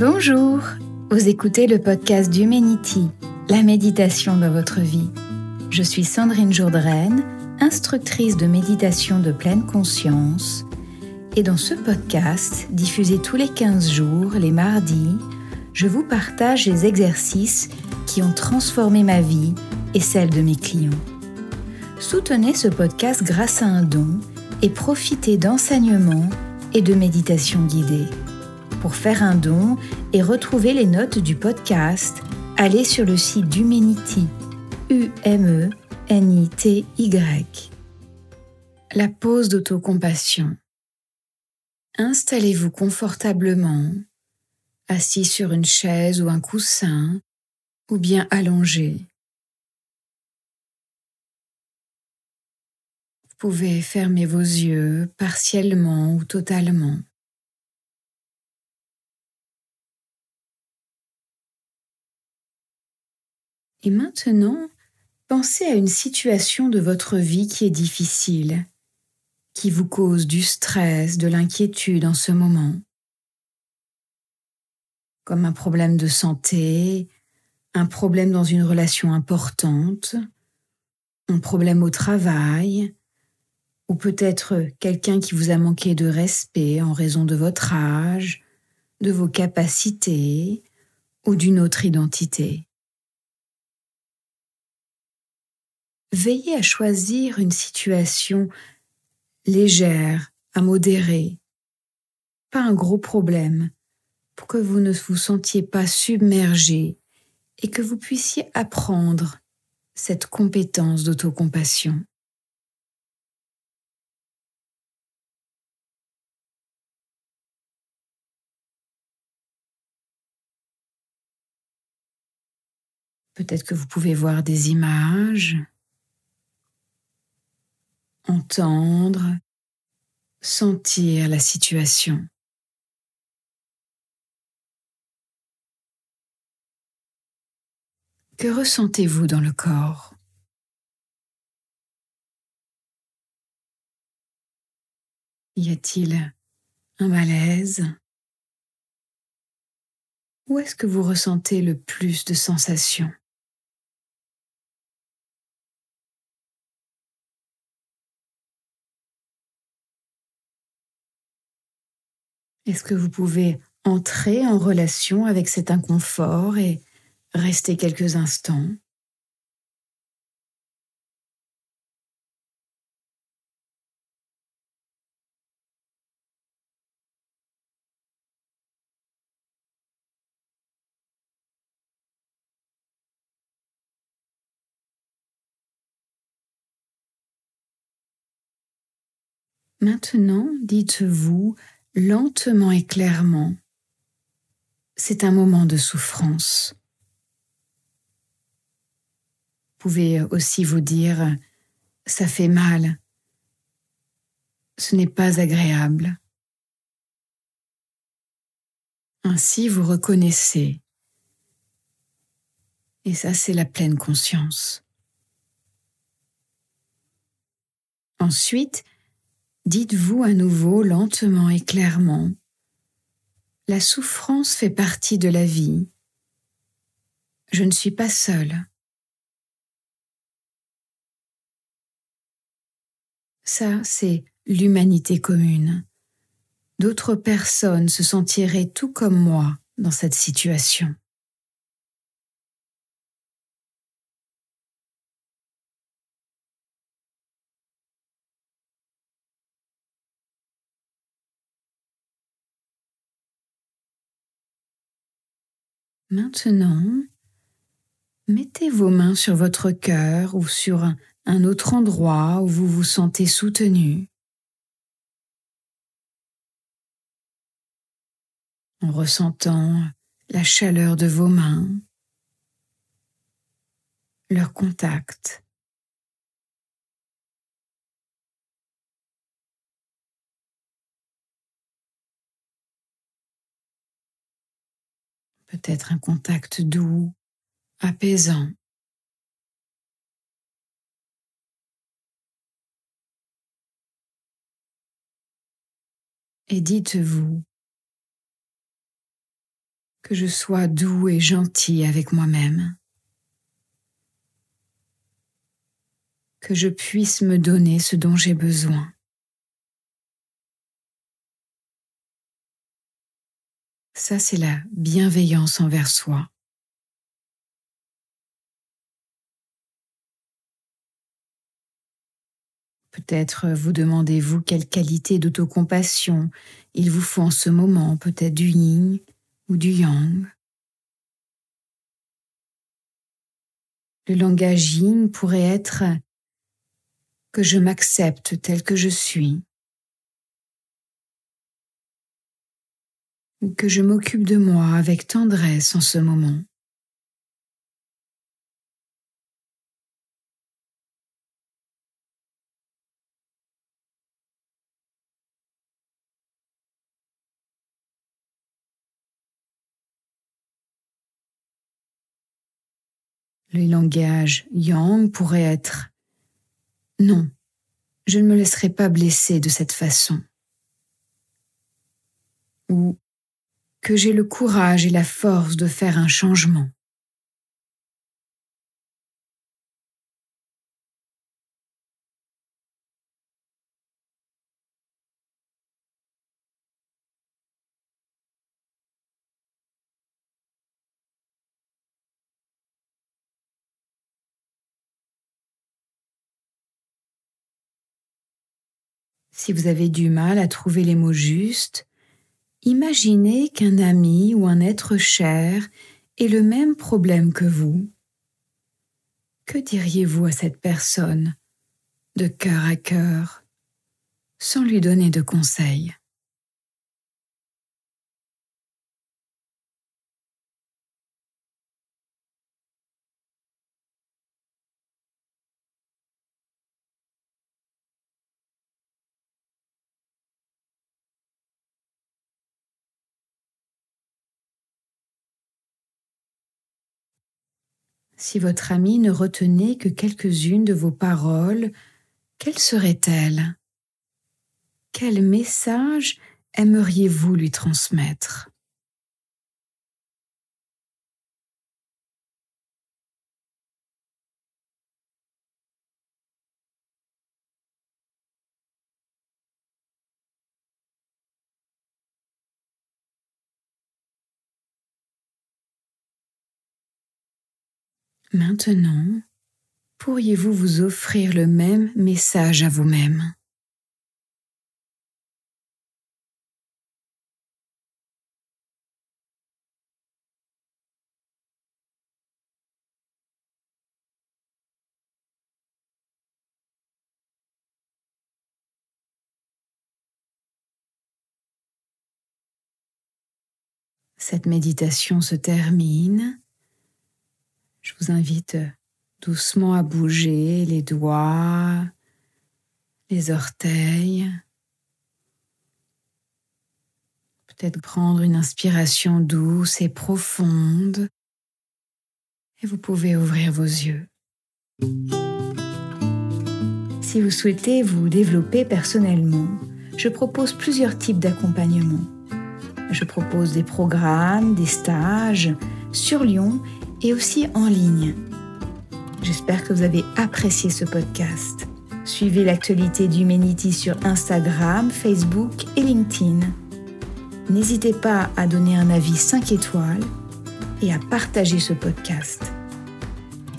Bonjour, vous écoutez le podcast d'Humanity, la méditation dans votre vie. Je suis Sandrine Jourdraine, instructrice de méditation de pleine conscience. Et dans ce podcast, diffusé tous les 15 jours, les mardis, je vous partage les exercices qui ont transformé ma vie et celle de mes clients. Soutenez ce podcast grâce à un don et profitez d'enseignements et de méditations guidées. Pour faire un don et retrouver les notes du podcast, allez sur le site d'Humanity, U-M-E-N-I-T-Y. La pause d'autocompassion. Installez-vous confortablement, assis sur une chaise ou un coussin, ou bien allongé. Vous pouvez fermer vos yeux partiellement ou totalement. Et maintenant, pensez à une situation de votre vie qui est difficile, qui vous cause du stress, de l'inquiétude en ce moment, comme un problème de santé, un problème dans une relation importante, un problème au travail, ou peut-être quelqu'un qui vous a manqué de respect en raison de votre âge, de vos capacités ou d'une autre identité. Veillez à choisir une situation légère, à modérer, pas un gros problème, pour que vous ne vous sentiez pas submergé et que vous puissiez apprendre cette compétence d'autocompassion. Peut-être que vous pouvez voir des images, entendre, sentir la situation. Que ressentez-vous dans le corps? Y a-t-il un malaise? Où est-ce que vous ressentez le plus de sensations? Est-ce que vous pouvez entrer en relation avec cet inconfort et rester quelques instants? Maintenant, dites-vous lentement et clairement, c'est un moment de souffrance. Vous pouvez aussi vous dire, ça fait mal, ce n'est pas agréable. Ainsi vous reconnaissez. Et ça, c'est la pleine conscience. Ensuite, dites-vous à nouveau lentement et clairement, la souffrance fait partie de la vie. Je ne suis pas seule. Ça, c'est l'humanité commune. D'autres personnes se sentiraient tout comme moi dans cette situation. Maintenant, mettez vos mains sur votre cœur ou sur un, autre endroit où vous vous sentez soutenu. En ressentant la chaleur de vos mains, leur contact. Peut-être un contact doux, apaisant. Et dites-vous, que je sois doux et gentil avec moi-même, que je puisse me donner ce dont j'ai besoin. Ça, c'est la bienveillance envers soi. Peut-être vous demandez-vous quelle qualité d'autocompassion il vous faut en ce moment, peut-être du yin ou du yang. Le langage yin pourrait être que je m'accepte tel que je suis, que je m'occupe de moi avec tendresse en ce moment. Le langage yang pourrait être Non, je ne me laisserai pas blesser de cette façon. Ou que j'ai le courage et la force de faire un changement. Si vous avez du mal à trouver les mots justes, imaginez qu'un ami ou un être cher ait le même problème que vous. Que diriez-vous à cette personne, de cœur à cœur, sans lui donner de conseils? Si votre ami ne retenait que quelques-unes de vos paroles, quelles seraient-elles Quel message aimeriez-vous lui transmettre? Maintenant, pourriez-vous vous offrir le même message à vous-même? Cette méditation se termine je vous invite doucement à bouger les doigts, les orteils. Peut-être prendre une inspiration douce et profonde. Et vous pouvez ouvrir vos yeux. Si vous souhaitez vous développer personnellement, je propose plusieurs types d'accompagnement. Je propose des programmes, des stages sur Lyon et aussi en ligne. J'espère que vous avez apprécié ce podcast. Suivez l'actualité d'Humanity sur Instagram, Facebook et LinkedIn. N'hésitez pas à donner un avis 5 étoiles et à partager ce podcast.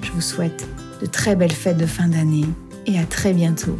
Je vous souhaite de très belles fêtes de fin d'année et à très bientôt.